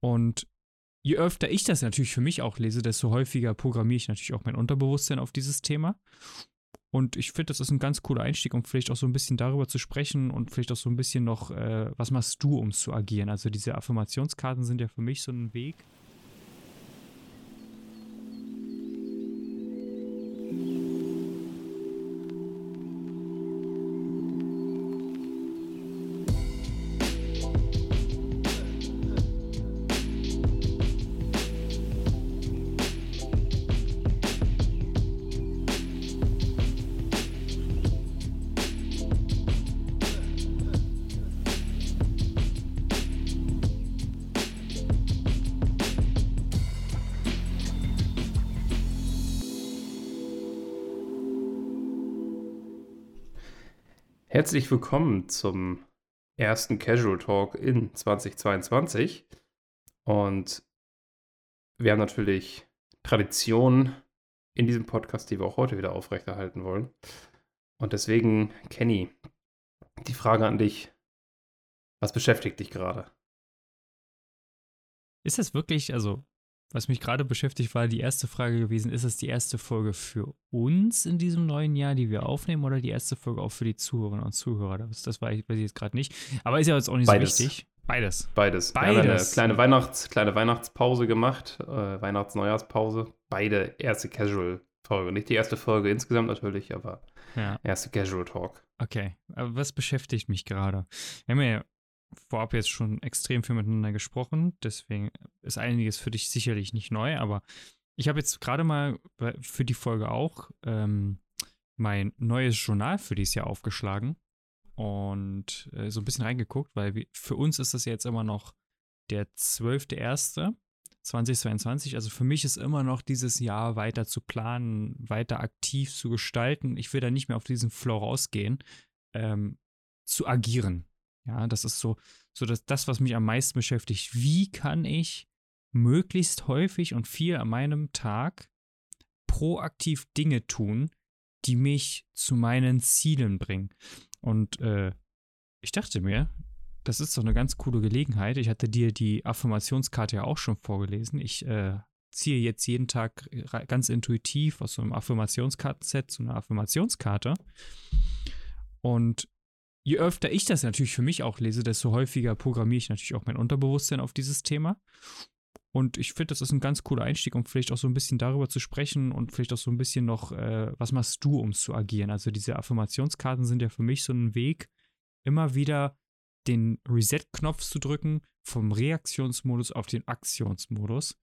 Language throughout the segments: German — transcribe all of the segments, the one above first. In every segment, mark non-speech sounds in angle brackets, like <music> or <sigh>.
Und je öfter ich das natürlich für mich auch lese, desto häufiger programmiere ich natürlich auch mein Unterbewusstsein auf dieses Thema. Und ich finde, das ist ein ganz cooler Einstieg, um vielleicht auch so ein bisschen darüber zu sprechen und vielleicht auch so ein bisschen noch, äh, was machst du, um zu agieren? Also diese Affirmationskarten sind ja für mich so ein Weg. Herzlich willkommen zum ersten Casual Talk in 2022. Und wir haben natürlich Tradition in diesem Podcast, die wir auch heute wieder aufrechterhalten wollen. Und deswegen, Kenny, die Frage an dich. Was beschäftigt dich gerade? Ist das wirklich, also was mich gerade beschäftigt, war die erste Frage gewesen, ist es die erste Folge für uns in diesem neuen Jahr, die wir aufnehmen, oder die erste Folge auch für die Zuhörerinnen und Zuhörer? Das, das weiß ich jetzt gerade nicht. Aber ist ja jetzt auch nicht Beides. so wichtig. Beides. Beides. Beides. Wir haben eine kleine, Weihnachts-, kleine Weihnachtspause gemacht, äh, Weihnachts-Neujahrspause. Beide erste Casual-Folge. Nicht die erste Folge insgesamt natürlich, aber ja. erste Casual-Talk. Okay, aber was beschäftigt mich gerade? Wir haben ja vorab jetzt schon extrem viel miteinander gesprochen, deswegen ist einiges für dich sicherlich nicht neu, aber ich habe jetzt gerade mal für die Folge auch ähm, mein neues Journal für dieses Jahr aufgeschlagen und äh, so ein bisschen reingeguckt, weil wir, für uns ist das jetzt immer noch der 12.01.2022. Also für mich ist immer noch dieses Jahr weiter zu planen, weiter aktiv zu gestalten. Ich will da nicht mehr auf diesen Flow rausgehen, ähm, zu agieren. Ja, das ist so, so das, das, was mich am meisten beschäftigt. Wie kann ich möglichst häufig und viel an meinem Tag proaktiv Dinge tun, die mich zu meinen Zielen bringen? Und äh, ich dachte mir, das ist doch eine ganz coole Gelegenheit. Ich hatte dir die Affirmationskarte ja auch schon vorgelesen. Ich äh, ziehe jetzt jeden Tag ganz intuitiv aus so einem Affirmationskartenset zu einer Affirmationskarte. Und je öfter ich das natürlich für mich auch lese, desto häufiger programmiere ich natürlich auch mein Unterbewusstsein auf dieses Thema. Und ich finde, das ist ein ganz cooler Einstieg, um vielleicht auch so ein bisschen darüber zu sprechen und vielleicht auch so ein bisschen noch, äh, was machst du, um zu agieren? Also diese Affirmationskarten sind ja für mich so ein Weg, immer wieder den Reset-Knopf zu drücken vom Reaktionsmodus auf den Aktionsmodus.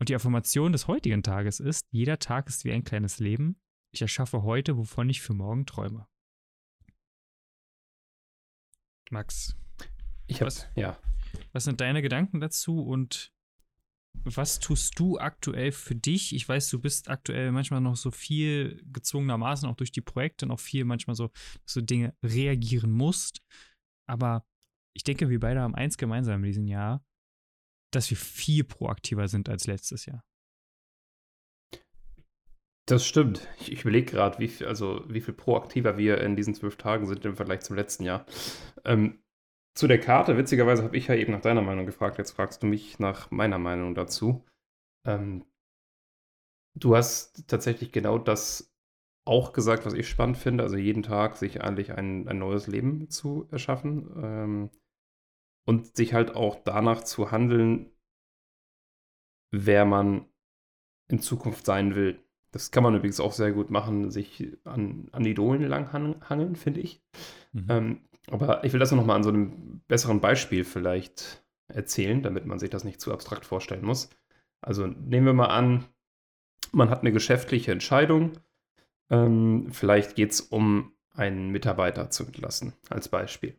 Und die Affirmation des heutigen Tages ist, jeder Tag ist wie ein kleines Leben. Ich erschaffe heute, wovon ich für morgen träume. Max. Ich hab's, ja. Was sind deine Gedanken dazu und was tust du aktuell für dich? Ich weiß, du bist aktuell manchmal noch so viel gezwungenermaßen auch durch die Projekte noch viel manchmal so, dass du Dinge reagieren musst. Aber ich denke, wir beide haben eins gemeinsam in diesem Jahr, dass wir viel proaktiver sind als letztes Jahr. Das stimmt. Ich, ich überlege gerade, wie viel, also wie viel proaktiver wir in diesen zwölf Tagen sind im Vergleich zum letzten Jahr. Ähm, zu der Karte, witzigerweise habe ich ja eben nach deiner Meinung gefragt, jetzt fragst du mich nach meiner Meinung dazu. Ähm, du hast tatsächlich genau das auch gesagt, was ich spannend finde, also jeden Tag sich eigentlich ein, ein neues Leben zu erschaffen ähm, und sich halt auch danach zu handeln, wer man in Zukunft sein will. Das kann man übrigens auch sehr gut machen, sich an, an Idolen langhangeln, finde ich. Mhm. Ähm, aber ich will das noch mal an so einem besseren Beispiel vielleicht erzählen, damit man sich das nicht zu abstrakt vorstellen muss. Also nehmen wir mal an, man hat eine geschäftliche Entscheidung. Ähm, vielleicht geht es um einen Mitarbeiter zu entlassen, als Beispiel.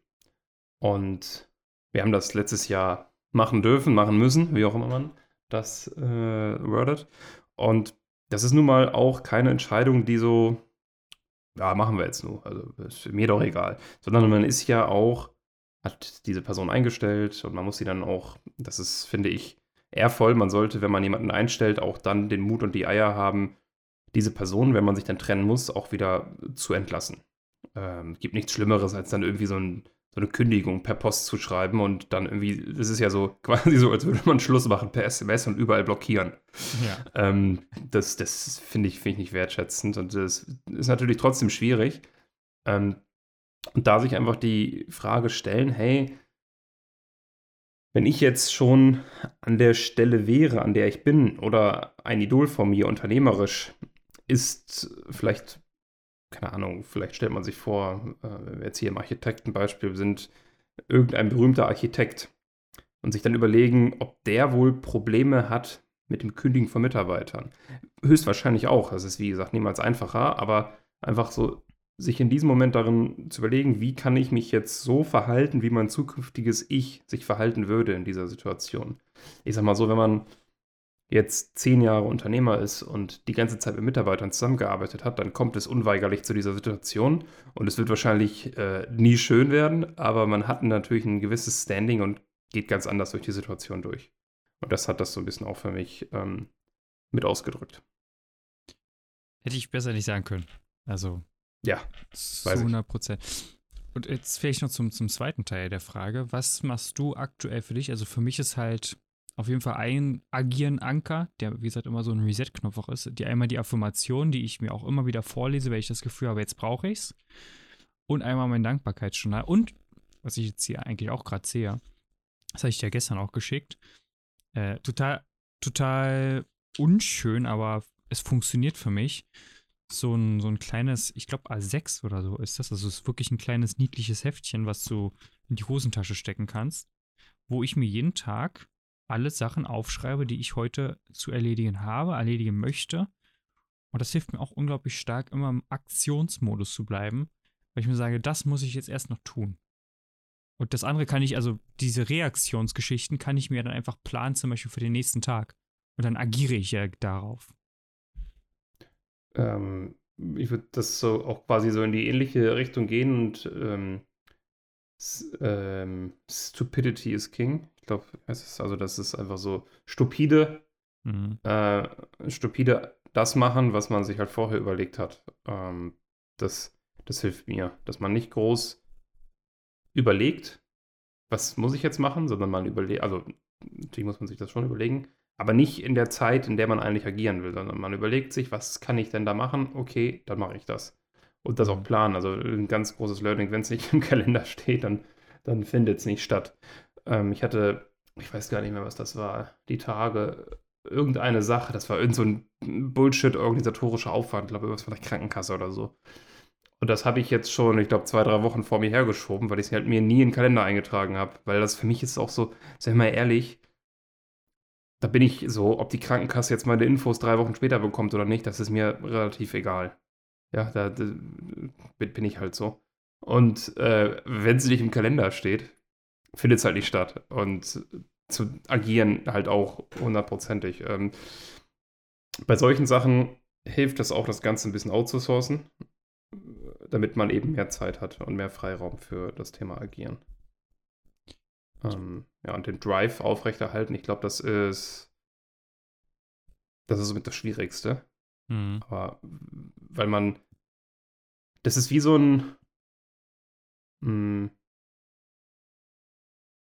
Und wir haben das letztes Jahr machen dürfen, machen müssen, wie auch immer man das äh, wordet. Und das ist nun mal auch keine Entscheidung, die so, ja, machen wir jetzt nur, also ist mir doch egal, sondern man ist ja auch, hat diese Person eingestellt und man muss sie dann auch, das ist, finde ich, ehrvoll, man sollte, wenn man jemanden einstellt, auch dann den Mut und die Eier haben, diese Person, wenn man sich dann trennen muss, auch wieder zu entlassen. Ähm, gibt nichts Schlimmeres, als dann irgendwie so ein, so eine Kündigung per Post zu schreiben und dann irgendwie, das ist ja so <laughs> quasi so, als würde man Schluss machen per SMS und überall blockieren. Ja. Ähm, das das finde ich, find ich nicht wertschätzend und das ist natürlich trotzdem schwierig. Ähm, und da sich einfach die Frage stellen, hey, wenn ich jetzt schon an der Stelle wäre, an der ich bin, oder ein Idol von mir unternehmerisch, ist vielleicht keine Ahnung, vielleicht stellt man sich vor, äh, jetzt hier im Architektenbeispiel sind irgendein berühmter Architekt und sich dann überlegen, ob der wohl Probleme hat mit dem Kündigen von Mitarbeitern. Höchstwahrscheinlich auch. Das ist, wie gesagt, niemals einfacher, aber einfach so sich in diesem Moment darin zu überlegen, wie kann ich mich jetzt so verhalten, wie mein zukünftiges Ich sich verhalten würde in dieser Situation. Ich sag mal so, wenn man jetzt zehn Jahre Unternehmer ist und die ganze Zeit mit Mitarbeitern zusammengearbeitet hat, dann kommt es unweigerlich zu dieser Situation und es wird wahrscheinlich äh, nie schön werden, aber man hat natürlich ein gewisses Standing und geht ganz anders durch die Situation durch. Und das hat das so ein bisschen auch für mich ähm, mit ausgedrückt. Hätte ich besser nicht sagen können. Also. Ja. Zu 100 Prozent. Und jetzt vielleicht noch zum, zum zweiten Teil der Frage. Was machst du aktuell für dich? Also für mich ist halt auf jeden Fall ein Agieren-Anker, der wie gesagt immer so ein Reset-Knopf auch ist. Die einmal die Affirmation, die ich mir auch immer wieder vorlese, weil ich das Gefühl habe, jetzt brauche ich es. Und einmal mein Dankbarkeitsjournal. Und was ich jetzt hier eigentlich auch gerade sehe, das habe ich dir gestern auch geschickt. Äh, total, total unschön, aber es funktioniert für mich. So ein, so ein kleines, ich glaube A6 oder so ist das. Also es ist wirklich ein kleines, niedliches Heftchen, was du in die Hosentasche stecken kannst, wo ich mir jeden Tag alle Sachen aufschreibe, die ich heute zu erledigen habe, erledigen möchte. Und das hilft mir auch unglaublich stark, immer im Aktionsmodus zu bleiben, weil ich mir sage, das muss ich jetzt erst noch tun. Und das andere kann ich, also diese Reaktionsgeschichten kann ich mir dann einfach planen, zum Beispiel für den nächsten Tag. Und dann agiere ich ja darauf. Ähm, ich würde das so auch quasi so in die ähnliche Richtung gehen und ähm, ähm, Stupidity is King. Ich glaube, also das ist einfach so stupide, mhm. äh, stupide das machen, was man sich halt vorher überlegt hat. Ähm, das, das hilft mir, dass man nicht groß überlegt, was muss ich jetzt machen, sondern man überlegt, also natürlich muss man sich das schon überlegen, aber nicht in der Zeit, in der man eigentlich agieren will, sondern man überlegt sich, was kann ich denn da machen? Okay, dann mache ich das und das auch planen. Also ein ganz großes Learning, wenn es nicht <laughs> im Kalender steht, dann, dann findet es nicht statt. Ähm, ich hatte, ich weiß gar nicht mehr, was das war, die Tage, irgendeine Sache, das war irgend so ein Bullshit-organisatorischer Aufwand, glaube ich, was von der Krankenkasse oder so. Und das habe ich jetzt schon, ich glaube, zwei, drei Wochen vor mir hergeschoben, weil ich es halt mir nie in den Kalender eingetragen habe. Weil das für mich ist auch so, sei mal ehrlich, da bin ich so, ob die Krankenkasse jetzt meine Infos drei Wochen später bekommt oder nicht, das ist mir relativ egal. Ja, da, da bin ich halt so. Und äh, wenn sie nicht im Kalender steht, findet es halt nicht statt. Und zu agieren halt auch hundertprozentig. Ähm, bei solchen Sachen hilft es auch, das Ganze ein bisschen outzusourcen, damit man eben mehr Zeit hat und mehr Freiraum für das Thema Agieren. Ähm, ja, und den Drive aufrechterhalten, ich glaube, das ist das ist somit das Schwierigste. Mhm. Aber weil man, das ist wie so ein, mh, hm,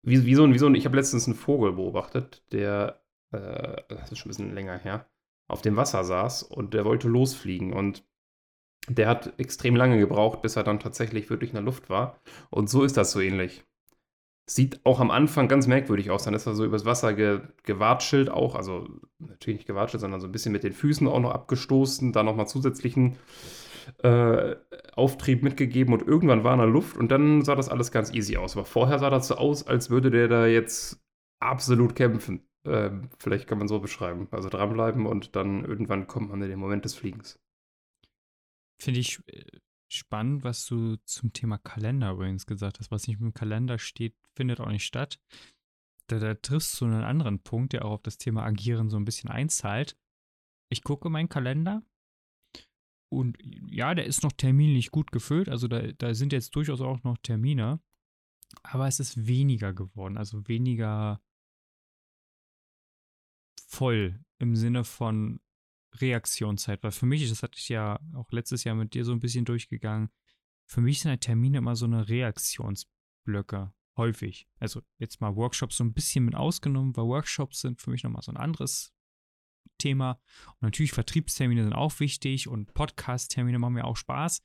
wie, wie, so ein, wie so ein, ich habe letztens einen Vogel beobachtet, der, äh, das ist schon ein bisschen länger her, auf dem Wasser saß und der wollte losfliegen und der hat extrem lange gebraucht, bis er dann tatsächlich wirklich in der Luft war. Und so ist das so ähnlich. Sieht auch am Anfang ganz merkwürdig aus. Dann ist er so übers Wasser ge gewatschelt auch. Also natürlich nicht gewatschelt, sondern so ein bisschen mit den Füßen auch noch abgestoßen. Da nochmal zusätzlichen äh, Auftrieb mitgegeben. Und irgendwann war er in der Luft. Und dann sah das alles ganz easy aus. Aber vorher sah das so aus, als würde der da jetzt absolut kämpfen. Ähm, vielleicht kann man so beschreiben. Also dranbleiben und dann irgendwann kommt man in den Moment des Fliegens. Finde ich äh, spannend, was du zum Thema Kalender übrigens gesagt hast. Was nicht im Kalender steht, findet auch nicht statt. Da, da triffst du einen anderen Punkt, der auch auf das Thema Agieren so ein bisschen einzahlt. Ich gucke meinen Kalender und ja, der ist noch terminlich gut gefüllt. Also da, da sind jetzt durchaus auch noch Termine. Aber es ist weniger geworden, also weniger voll im Sinne von Reaktionszeit, weil für mich, das hatte ich ja auch letztes Jahr mit dir so ein bisschen durchgegangen, für mich sind halt Termine immer so eine Reaktionsblock. Häufig. Also jetzt mal Workshops so ein bisschen mit ausgenommen, weil Workshops sind für mich nochmal so ein anderes Thema. Und natürlich Vertriebstermine sind auch wichtig und Podcast-Termine machen mir auch Spaß.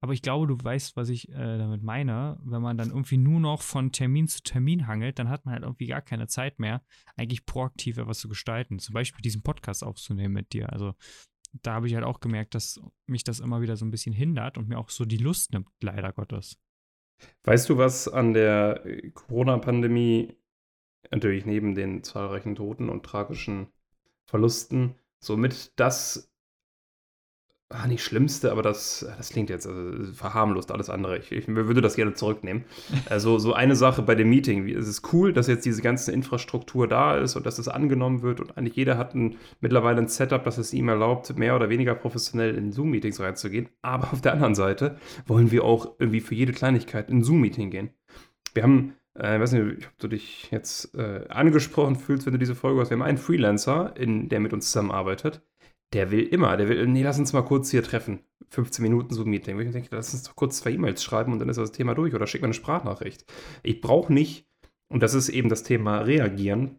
Aber ich glaube, du weißt, was ich äh, damit meine. Wenn man dann irgendwie nur noch von Termin zu Termin hangelt, dann hat man halt irgendwie gar keine Zeit mehr, eigentlich proaktiv etwas zu gestalten. Zum Beispiel diesen Podcast aufzunehmen mit dir. Also da habe ich halt auch gemerkt, dass mich das immer wieder so ein bisschen hindert und mir auch so die Lust nimmt, leider Gottes. Weißt du, was an der äh, Corona-Pandemie natürlich neben den zahlreichen Toten und tragischen Verlusten somit das Ah, nicht Schlimmste, aber das, das klingt jetzt also, verharmlost, alles andere. Ich, ich, würde das gerne zurücknehmen. <laughs> Also, so eine Sache bei dem Meeting. Es ist cool, dass jetzt diese ganze Infrastruktur da ist und dass es angenommen wird und eigentlich jeder hat ein, mittlerweile ein Setup, das es ihm erlaubt, mehr oder weniger professionell in Zoom-Meetings reinzugehen. Aber auf der anderen Seite wollen wir auch irgendwie für jede Kleinigkeit in Zoom-Meeting gehen. Wir haben äh, ich weiß nicht, ob du dich jetzt äh, angesprochen fühlst, wenn du diese Folge hast. Wir haben einen Freelancer, in, der mit uns zusammenarbeitet der will immer, der will, nee, lass uns mal kurz hier treffen. 15 Minuten so ein Meeting. Ich denke, lass uns doch kurz zwei E-Mails schreiben und dann ist das Thema durch oder schick mal eine Sprachnachricht. Ich brauche nicht, und das ist eben das Thema reagieren,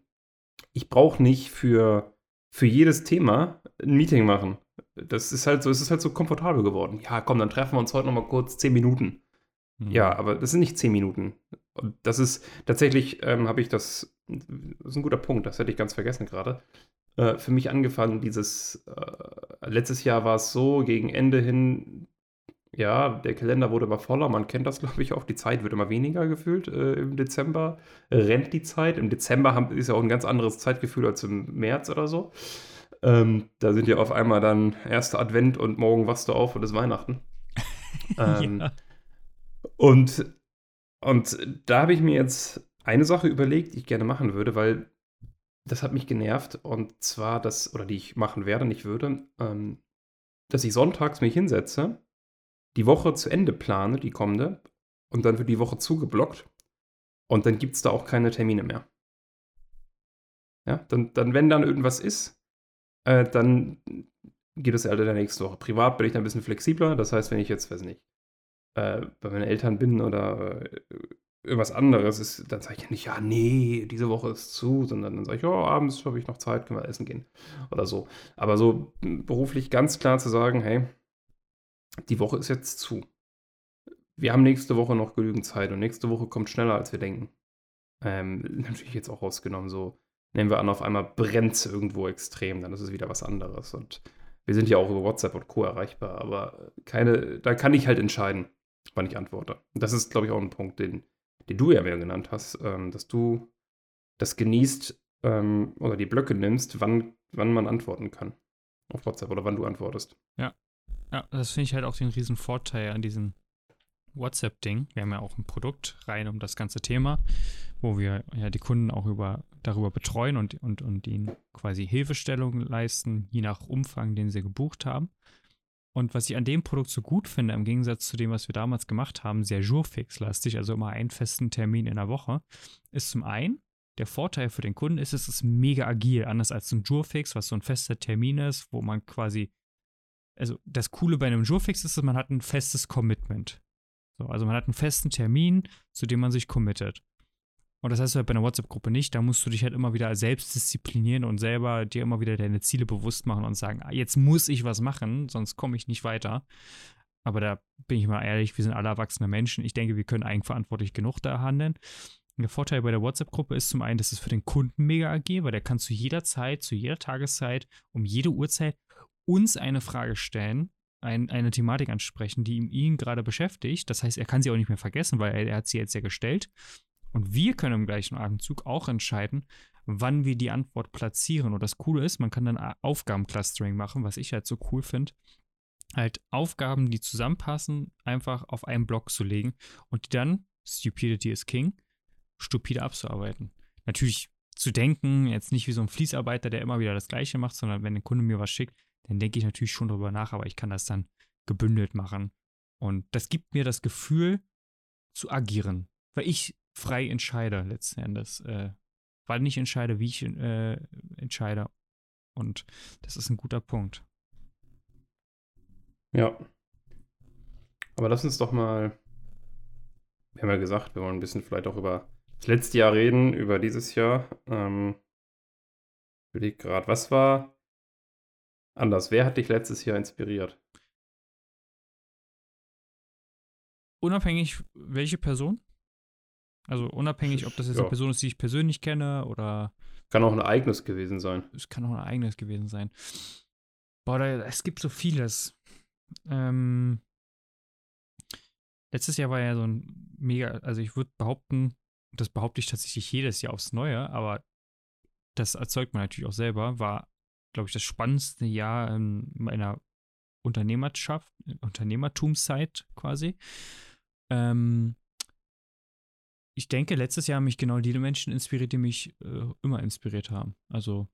ich brauche nicht für, für jedes Thema ein Meeting machen. Das ist halt so, es ist halt so komfortabel geworden. Ja, komm, dann treffen wir uns heute nochmal kurz 10 Minuten. Mhm. Ja, aber das sind nicht 10 Minuten. Und das ist tatsächlich, ähm, habe ich das, das ist ein guter Punkt, das hätte ich ganz vergessen gerade. Äh, für mich angefangen, dieses, äh, letztes Jahr war es so, gegen Ende hin, ja, der Kalender wurde immer voller, man kennt das, <laughs> glaube ich, auch, die Zeit wird immer weniger gefühlt. Äh, Im Dezember rennt die Zeit. Im Dezember haben, ist ja auch ein ganz anderes Zeitgefühl als im März oder so. Ähm, da sind ja auf einmal dann erster Advent und morgen wachst du auf und es ist Weihnachten. <laughs> ähm, ja. Und, und da habe ich mir jetzt eine Sache überlegt, die ich gerne machen würde, weil das hat mich genervt und zwar das, oder die ich machen werde, nicht würde, ähm, dass ich sonntags mich hinsetze, die Woche zu Ende plane, die kommende, und dann wird die Woche zugeblockt und dann gibt es da auch keine Termine mehr. Ja, dann, dann wenn dann irgendwas ist, äh, dann geht es halt in der nächsten Woche. Privat bin ich da ein bisschen flexibler, das heißt, wenn ich jetzt, weiß nicht, äh, bei meinen Eltern bin oder äh, irgendwas anderes ist, dann sage ich ja nicht, ja, nee, diese Woche ist zu, sondern dann sage ich, ja, oh, abends habe ich noch Zeit, können wir essen gehen oder so. Aber so beruflich ganz klar zu sagen, hey, die Woche ist jetzt zu. Wir haben nächste Woche noch genügend Zeit und nächste Woche kommt schneller, als wir denken. Ähm, natürlich jetzt auch rausgenommen, so nehmen wir an, auf einmal brennt es irgendwo extrem, dann ist es wieder was anderes. Und wir sind ja auch über WhatsApp und Co. erreichbar, aber keine, da kann ich halt entscheiden, wann ich antworte. Das ist, glaube ich, auch ein Punkt, den, den du ja mehr genannt hast, ähm, dass du das genießt ähm, oder die Blöcke nimmst, wann, wann man antworten kann auf WhatsApp oder wann du antwortest. Ja, ja das finde ich halt auch den riesen Vorteil an diesem WhatsApp-Ding. Wir haben ja auch ein Produkt rein um das ganze Thema, wo wir ja die Kunden auch über, darüber betreuen und, und, und ihnen quasi Hilfestellungen leisten, je nach Umfang, den sie gebucht haben. Und was ich an dem Produkt so gut finde, im Gegensatz zu dem, was wir damals gemacht haben, sehr Jourfix-lastig, also immer einen festen Termin in der Woche, ist zum einen, der Vorteil für den Kunden ist, es ist mega agil, anders als ein Jourfix, was so ein fester Termin ist, wo man quasi, also das Coole bei einem Jourfix ist, dass man hat ein festes Commitment. So, also man hat einen festen Termin, zu dem man sich committet. Und das heißt halt bei einer WhatsApp-Gruppe nicht. Da musst du dich halt immer wieder selbst disziplinieren und selber dir immer wieder deine Ziele bewusst machen und sagen, ah, jetzt muss ich was machen, sonst komme ich nicht weiter. Aber da bin ich mal ehrlich, wir sind alle erwachsene Menschen. Ich denke, wir können eigenverantwortlich genug da handeln. Der Vorteil bei der WhatsApp-Gruppe ist zum einen, dass es für den Kunden mega agil, weil der kann zu jeder Zeit, zu jeder Tageszeit, um jede Uhrzeit uns eine Frage stellen, ein, eine Thematik ansprechen, die ihn, ihn gerade beschäftigt. Das heißt, er kann sie auch nicht mehr vergessen, weil er, er hat sie jetzt ja gestellt. Und wir können im gleichen Atemzug auch entscheiden, wann wir die Antwort platzieren. Und das Coole ist, man kann dann Aufgabenclustering machen, was ich halt so cool finde. Halt Aufgaben, die zusammenpassen, einfach auf einen Block zu legen und die dann, Stupidity is King, stupide abzuarbeiten. Natürlich zu denken, jetzt nicht wie so ein Fließarbeiter, der immer wieder das Gleiche macht, sondern wenn der Kunde mir was schickt, dann denke ich natürlich schon darüber nach, aber ich kann das dann gebündelt machen. Und das gibt mir das Gefühl, zu agieren. Weil ich frei entscheide letzten Endes. Äh, weil ich entscheide, wie ich äh, entscheide. Und das ist ein guter Punkt. Ja. Aber lass uns doch mal wir haben ja gesagt, wir wollen ein bisschen vielleicht auch über das letzte Jahr reden, über dieses Jahr. Ähm, ich überlege gerade, was war anders? Wer hat dich letztes Jahr inspiriert? Unabhängig, welche Person? Also unabhängig, ob das jetzt ja. eine Person ist, die ich persönlich kenne oder. Kann auch ein Ereignis gewesen sein. Es kann auch ein Ereignis gewesen sein. Boah, da, es gibt so vieles. Ähm, letztes Jahr war ja so ein mega, also ich würde behaupten, das behaupte ich tatsächlich jedes Jahr aufs Neue, aber das erzeugt man natürlich auch selber, war, glaube ich, das spannendste Jahr in meiner Unternehmerschaft, Unternehmertumszeit quasi. Ähm, ich denke, letztes Jahr haben mich genau die Menschen inspiriert, die mich äh, immer inspiriert haben. Also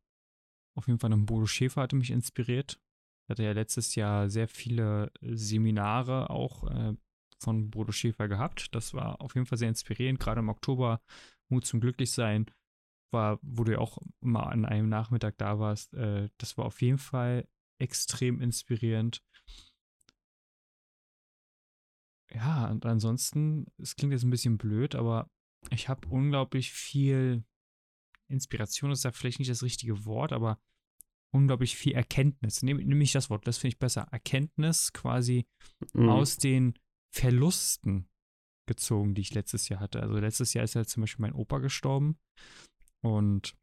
auf jeden Fall ein Bodo Schäfer hatte mich inspiriert. Ich hatte ja letztes Jahr sehr viele Seminare auch äh, von Bodo Schäfer gehabt. Das war auf jeden Fall sehr inspirierend. Gerade im Oktober Mut zum Glücklichsein war, wo du ja auch mal an einem Nachmittag da warst. Äh, das war auf jeden Fall extrem inspirierend. Ja, und ansonsten, es klingt jetzt ein bisschen blöd, aber ich habe unglaublich viel Inspiration, ist ja vielleicht nicht das richtige Wort, aber unglaublich viel Erkenntnis. Nehme nehm ich das Wort, das finde ich besser. Erkenntnis quasi mhm. aus den Verlusten gezogen, die ich letztes Jahr hatte. Also letztes Jahr ist ja zum Beispiel mein Opa gestorben und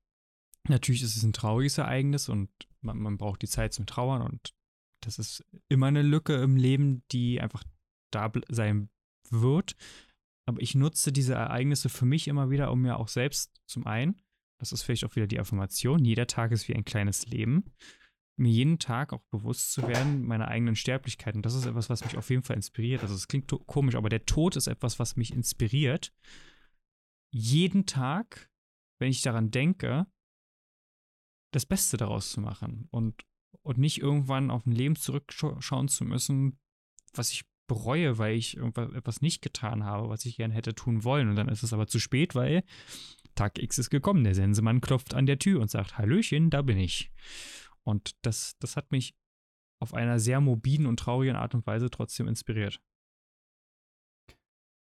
natürlich ist es ein trauriges Ereignis und man, man braucht die Zeit zum Trauern und das ist immer eine Lücke im Leben, die einfach da sein wird. Aber ich nutze diese Ereignisse für mich immer wieder, um mir auch selbst zum einen, das ist vielleicht auch wieder die Affirmation, jeder Tag ist wie ein kleines Leben, mir jeden Tag auch bewusst zu werden, meiner eigenen Sterblichkeit. Und das ist etwas, was mich auf jeden Fall inspiriert. Also es klingt komisch, aber der Tod ist etwas, was mich inspiriert. Jeden Tag, wenn ich daran denke, das Beste daraus zu machen und, und nicht irgendwann auf ein Leben zurückschauen zu müssen, was ich bereue, weil ich irgendwas etwas nicht getan habe, was ich gerne hätte tun wollen. Und dann ist es aber zu spät, weil Tag X ist gekommen. Der Sensemann klopft an der Tür und sagt, Hallöchen, da bin ich. Und das, das hat mich auf einer sehr morbiden und traurigen Art und Weise trotzdem inspiriert.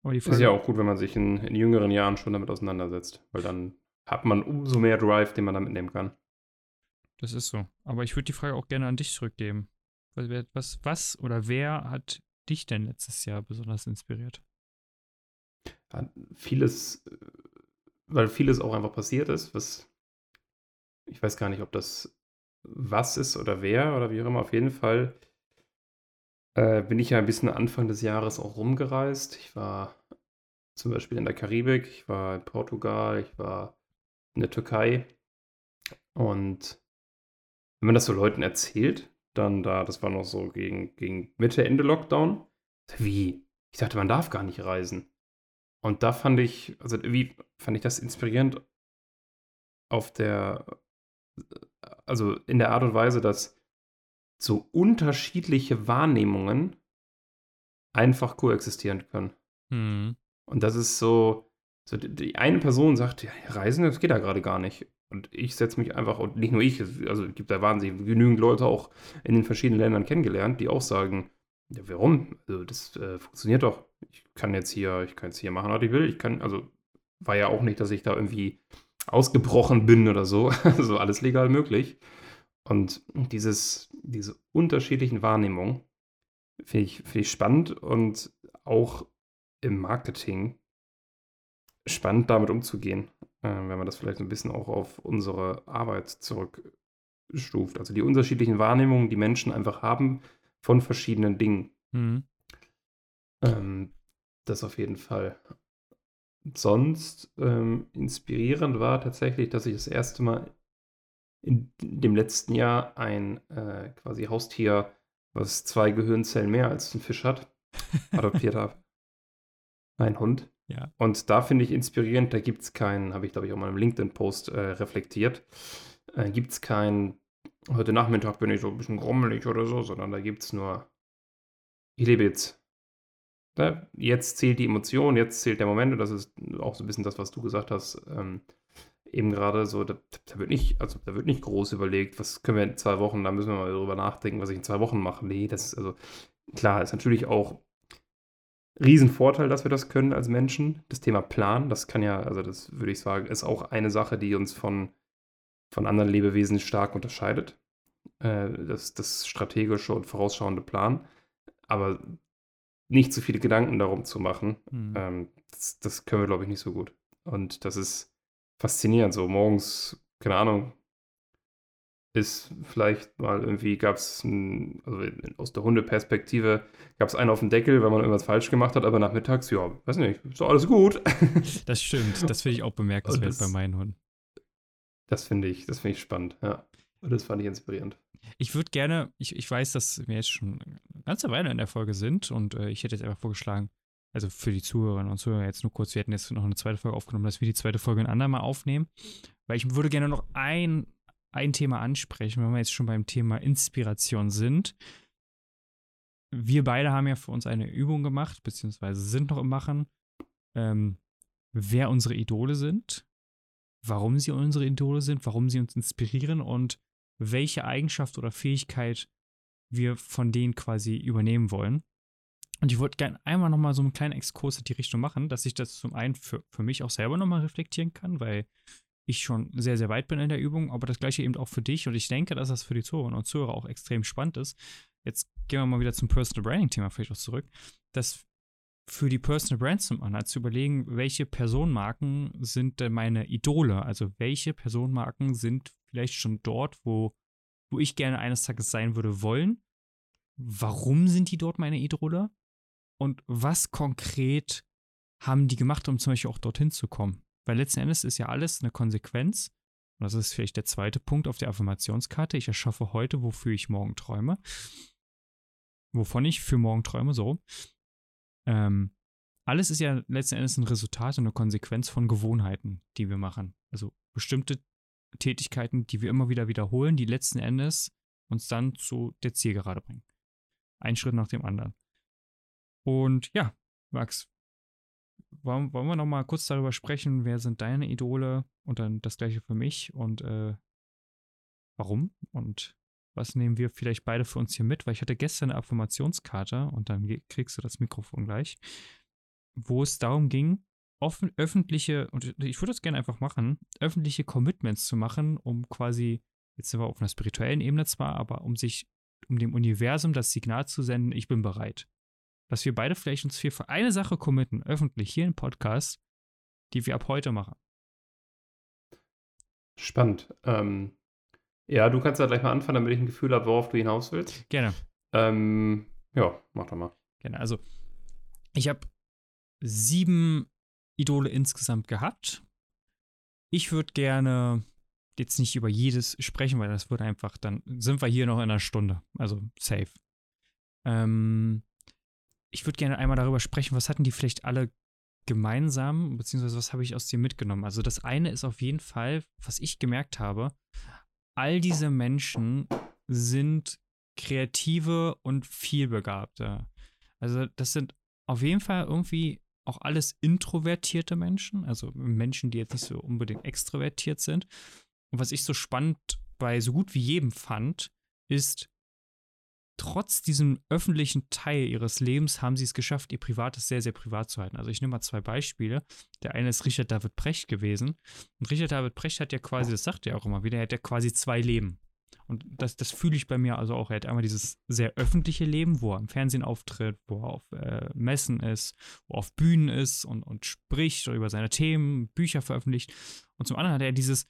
Aber die Frage, ist ja auch gut, wenn man sich in, in jüngeren Jahren schon damit auseinandersetzt, weil dann hat man umso mehr Drive, den man da mitnehmen kann. Das ist so. Aber ich würde die Frage auch gerne an dich zurückgeben. Was, was oder wer hat dich denn letztes Jahr besonders inspiriert? Ja, vieles, weil vieles auch einfach passiert ist, was ich weiß gar nicht, ob das was ist oder wer oder wie auch immer. Auf jeden Fall äh, bin ich ja ein bisschen Anfang des Jahres auch rumgereist. Ich war zum Beispiel in der Karibik, ich war in Portugal, ich war in der Türkei. Und wenn man das so Leuten erzählt, dann da, das war noch so gegen, gegen Mitte, Ende Lockdown. Wie? Ich dachte, man darf gar nicht reisen. Und da fand ich, also wie fand ich das inspirierend auf der, also in der Art und Weise, dass so unterschiedliche Wahrnehmungen einfach koexistieren können. Mhm. Und das ist so, so die eine Person sagt, ja, Reisen, das geht ja gerade gar nicht. Und ich setze mich einfach, und nicht nur ich, also es gibt da wahnsinnig genügend Leute auch in den verschiedenen Ländern kennengelernt, die auch sagen, ja, warum? Also das äh, funktioniert doch. Ich kann jetzt hier, ich kann jetzt hier machen, was ich will. Ich kann, also war ja auch nicht, dass ich da irgendwie ausgebrochen bin oder so. <laughs> Also alles legal möglich. Und dieses, diese unterschiedlichen Wahrnehmungen finde ich, find ich spannend und auch im Marketing spannend damit umzugehen, wenn man das vielleicht ein bisschen auch auf unsere Arbeit zurückstuft. Also die unterschiedlichen Wahrnehmungen, die Menschen einfach haben von verschiedenen Dingen. Mhm. Ähm, das auf jeden Fall. Sonst ähm, inspirierend war tatsächlich, dass ich das erste Mal in dem letzten Jahr ein äh, quasi Haustier, was zwei Gehirnzellen mehr als ein Fisch hat, <laughs> adoptiert habe. Ein Hund. Ja. Und da finde ich inspirierend, da gibt es keinen, habe ich glaube ich auch mal im LinkedIn-Post äh, reflektiert, äh, gibt es keinen, heute Nachmittag bin ich so ein bisschen grummelig oder so, sondern da gibt es nur, ich lebe jetzt. Da, jetzt zählt die Emotion, jetzt zählt der Moment und das ist auch so ein bisschen das, was du gesagt hast. Ähm, eben gerade so, da, da, wird nicht, also da wird nicht groß überlegt, was können wir in zwei Wochen, da müssen wir mal darüber nachdenken, was ich in zwei Wochen mache. Nee, das ist also klar, ist natürlich auch Riesenvorteil, dass wir das können als Menschen. Das Thema Plan, das kann ja, also das würde ich sagen, ist auch eine Sache, die uns von, von anderen Lebewesen stark unterscheidet. Äh, das, das strategische und vorausschauende Plan. Aber nicht zu viele Gedanken darum zu machen, mhm. ähm, das, das, können wir, glaube ich, nicht so gut. Und das ist faszinierend. So morgens, keine Ahnung, ist vielleicht mal irgendwie, gab es, also aus der Hundeperspektive, gab es einen auf dem Deckel, weil man irgendwas falsch gemacht hat, aber nachmittags, ja, weiß nicht, ist doch alles gut. <laughs> Das stimmt, das finde ich auch bemerkenswert das, bei meinen Hunden. Das finde ich, das finde ich spannend, ja. Und das fand ich inspirierend. Ich würde gerne, ich, ich weiß, dass wir jetzt schon eine ganze Weile in der Folge sind und äh, ich hätte jetzt einfach vorgeschlagen, also für die Zuhörerinnen und Zuhörer jetzt nur kurz, wir hätten jetzt noch eine zweite Folge aufgenommen, dass wir die zweite Folge ein andermal aufnehmen, weil ich würde gerne noch ein, ein Thema ansprechen, wenn wir jetzt schon beim Thema Inspiration sind. Wir beide haben ja für uns eine Übung gemacht, beziehungsweise sind noch im Machen, ähm, wer unsere Idole sind, warum sie unsere Idole sind, warum sie uns inspirieren und welche Eigenschaft oder Fähigkeit wir von denen quasi übernehmen wollen. Und ich wollte gerne einmal nochmal so einen kleinen Exkurs in die Richtung machen, dass ich das zum einen für, für mich auch selber nochmal reflektieren kann, weil ich schon sehr, sehr weit bin in der Übung, aber das gleiche eben auch für dich. Und ich denke, dass das für die Zuhörerinnen und Zuhörer auch extrem spannend ist. Jetzt gehen wir mal wieder zum Personal Branding-Thema vielleicht auch zurück. Dass für die Personal Brands zum anderen zu überlegen, welche Personenmarken sind denn meine Idole? Also welche Personenmarken sind vielleicht schon dort, wo, wo ich gerne eines Tages sein würde wollen? Warum sind die dort meine Idole? Und was konkret haben die gemacht, um zum Beispiel auch dorthin zu kommen? Weil letzten Endes ist ja alles eine Konsequenz. Und das ist vielleicht der zweite Punkt auf der Affirmationskarte. Ich erschaffe heute, wofür ich morgen träume. Wovon ich für morgen träume, so. Ähm, alles ist ja letzten Endes ein Resultat und eine Konsequenz von Gewohnheiten, die wir machen. Also bestimmte Tätigkeiten, die wir immer wieder wiederholen, die letzten Endes uns dann zu der Zielgerade bringen. Ein Schritt nach dem anderen. Und ja, Max, wollen, wollen wir noch mal kurz darüber sprechen, wer sind deine Idole und dann das gleiche für mich und äh, warum und was nehmen wir vielleicht beide für uns hier mit, weil ich hatte gestern eine Affirmationskarte und dann kriegst du das Mikrofon gleich, wo es darum ging, offen, öffentliche, und ich würde das gerne einfach machen, öffentliche Commitments zu machen, um quasi, jetzt sind wir auf einer spirituellen Ebene zwar, aber um sich, um dem Universum das Signal zu senden, ich bin bereit. Dass wir beide vielleicht uns hier für eine Sache committen, öffentlich hier im Podcast, die wir ab heute machen. Spannend. Ähm, ja, du kannst ja gleich mal anfangen, damit ich ein Gefühl habe, worauf du hinaus willst. Gerne. Ähm, ja, mach doch mal. Gerne. Also, ich habe sieben Idole insgesamt gehabt. Ich würde gerne jetzt nicht über jedes sprechen, weil das wird einfach, dann sind wir hier noch in einer Stunde. Also safe. Ähm, ich würde gerne einmal darüber sprechen, was hatten die vielleicht alle gemeinsam, beziehungsweise was habe ich aus dir mitgenommen. Also das eine ist auf jeden Fall, was ich gemerkt habe, all diese Menschen sind kreative und vielbegabte. Also das sind auf jeden Fall irgendwie auch alles introvertierte Menschen, also Menschen, die jetzt nicht so unbedingt extrovertiert sind. Und was ich so spannend bei so gut wie jedem fand, ist, trotz diesem öffentlichen Teil ihres Lebens haben sie es geschafft, ihr Privates sehr, sehr privat zu halten. Also ich nehme mal zwei Beispiele. Der eine ist Richard David Precht gewesen. Und Richard David Precht hat ja quasi, das sagt er auch immer wieder, er hat ja quasi zwei Leben. Und das, das fühle ich bei mir also auch. Er hat einmal dieses sehr öffentliche Leben, wo er im Fernsehen auftritt, wo er auf äh, Messen ist, wo er auf Bühnen ist und, und spricht über seine Themen, Bücher veröffentlicht. Und zum anderen hat er dieses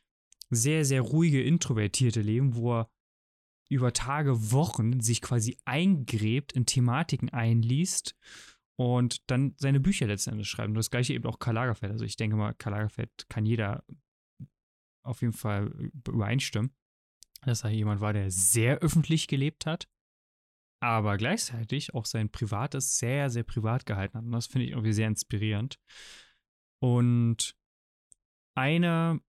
sehr, sehr ruhige, introvertierte Leben, wo er über Tage, Wochen sich quasi eingräbt, in Thematiken einliest und dann seine Bücher letztendlich schreibt. Und das gleiche eben auch Karl Lagerfeld. Also ich denke mal, Karl Lagerfeld kann jeder auf jeden Fall übereinstimmen dass er jemand war, der sehr öffentlich gelebt hat, aber gleichzeitig auch sein Privates sehr, sehr privat gehalten hat. Und das finde ich irgendwie sehr inspirierend. Und eine,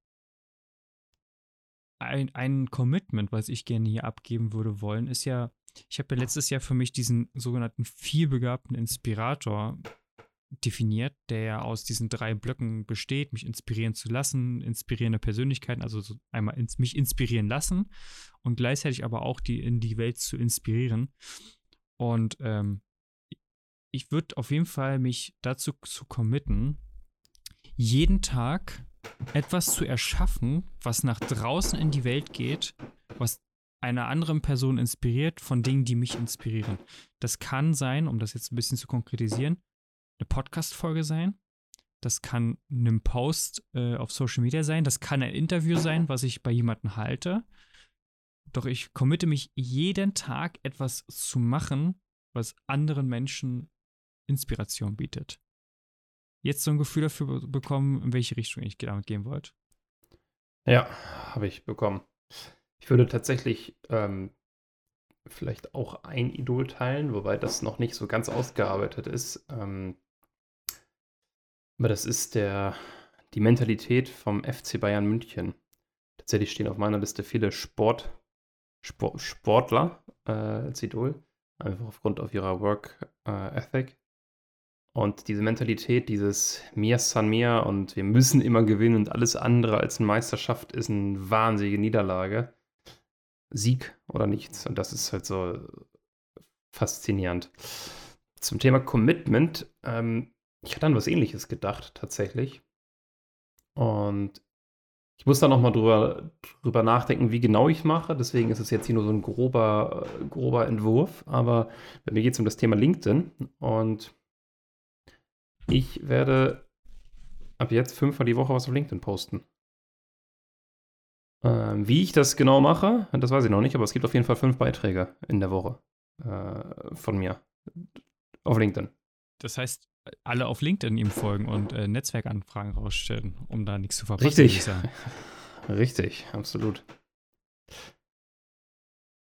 ein, ein Commitment, was ich gerne hier abgeben würde wollen, ist ja, ich habe ja letztes Jahr für mich diesen sogenannten vielbegabten Inspirator definiert, der ja aus diesen drei Blöcken besteht, mich inspirieren zu lassen, inspirierende Persönlichkeiten, also so einmal ins, mich inspirieren lassen und gleichzeitig aber auch die in die Welt zu inspirieren. Und ähm, ich würde auf jeden Fall mich dazu zu committen, jeden Tag etwas zu erschaffen, was nach draußen in die Welt geht, was einer anderen Person inspiriert von Dingen, die mich inspirieren. Das kann sein, um das jetzt ein bisschen zu konkretisieren, eine Podcast-Folge sein. Das kann ein Post äh, auf Social Media sein. Das kann ein Interview sein, was ich bei jemandem halte. Doch ich committe mich jeden Tag etwas zu machen, was anderen Menschen Inspiration bietet. Jetzt so ein Gefühl dafür bekommen, in welche Richtung ich damit gehen wollte. Ja, habe ich bekommen. Ich würde tatsächlich ähm, vielleicht auch ein Idol teilen, wobei das noch nicht so ganz ausgearbeitet ist. Ähm, aber das ist der, die Mentalität vom FC Bayern München. Tatsächlich stehen auf meiner Liste viele Sport, Sport Sportler äh, als Idol, einfach aufgrund auf ihrer Work äh, Ethic. Und diese Mentalität, dieses Mir San Mir und wir müssen immer gewinnen und alles andere als eine Meisterschaft ist eine wahnsinnige Niederlage. Sieg oder nichts. Und das ist halt so faszinierend. Zum Thema Commitment, ähm, ich hatte an was ähnliches gedacht, tatsächlich. Und ich muss da nochmal drüber, drüber nachdenken, wie genau ich mache. Deswegen ist es jetzt hier nur so ein grober, grober Entwurf. Aber bei mir geht es um das Thema LinkedIn. Und ich werde ab jetzt fünfmal die Woche was auf LinkedIn posten. Ähm, wie ich das genau mache, das weiß ich noch nicht, aber es gibt auf jeden Fall fünf Beiträge in der Woche äh, von mir auf LinkedIn. Das heißt, alle auf LinkedIn ihm folgen und äh, Netzwerkanfragen rausstellen, um da nichts zu verpassen. Richtig. <laughs> Richtig, absolut.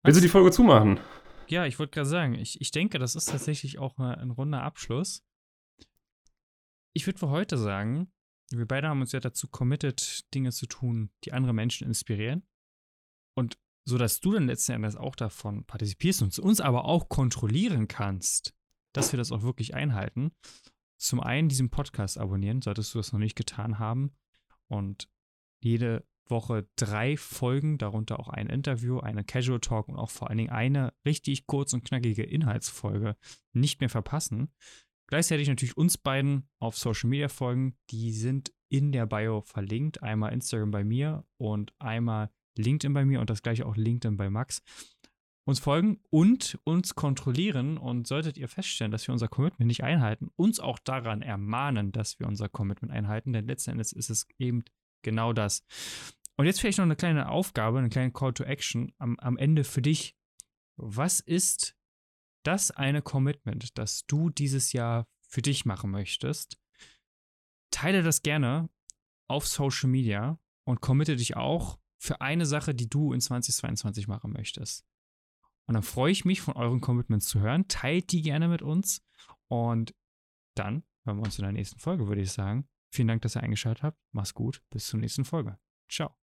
Willst du die Folge zumachen? Ja, ich wollte gerade sagen, ich, ich denke, das ist tatsächlich auch ein runder Abschluss. Ich würde für heute sagen, wir beide haben uns ja dazu committed, Dinge zu tun, die andere Menschen inspirieren. Und so dass du dann letzten Endes auch davon partizipierst und uns aber auch kontrollieren kannst, dass wir das auch wirklich einhalten. Zum einen diesen Podcast abonnieren, solltest du das noch nicht getan haben. Und jede Woche drei Folgen, darunter auch ein Interview, eine Casual Talk und auch vor allen Dingen eine richtig kurz und knackige Inhaltsfolge nicht mehr verpassen. Gleichzeitig natürlich uns beiden auf Social Media folgen. Die sind in der Bio verlinkt. Einmal Instagram bei mir und einmal LinkedIn bei mir und das gleiche auch LinkedIn bei Max. Uns folgen und uns kontrollieren und solltet ihr feststellen, dass wir unser Commitment nicht einhalten, uns auch daran ermahnen, dass wir unser Commitment einhalten, denn letzten Endes ist es eben genau das. Und jetzt vielleicht noch eine kleine Aufgabe, eine kleine Call to Action am, am Ende für dich. Was ist das eine Commitment, das du dieses Jahr für dich machen möchtest, teile das gerne auf Social Media und committe dich auch für eine Sache, die du in 2022 machen möchtest. Und dann freue ich mich, von euren Commitments zu hören. Teilt die gerne mit uns. Und dann hören wir uns in der nächsten Folge, würde ich sagen. Vielen Dank, dass ihr eingeschaltet habt. Mach's gut. Bis zur nächsten Folge. Ciao.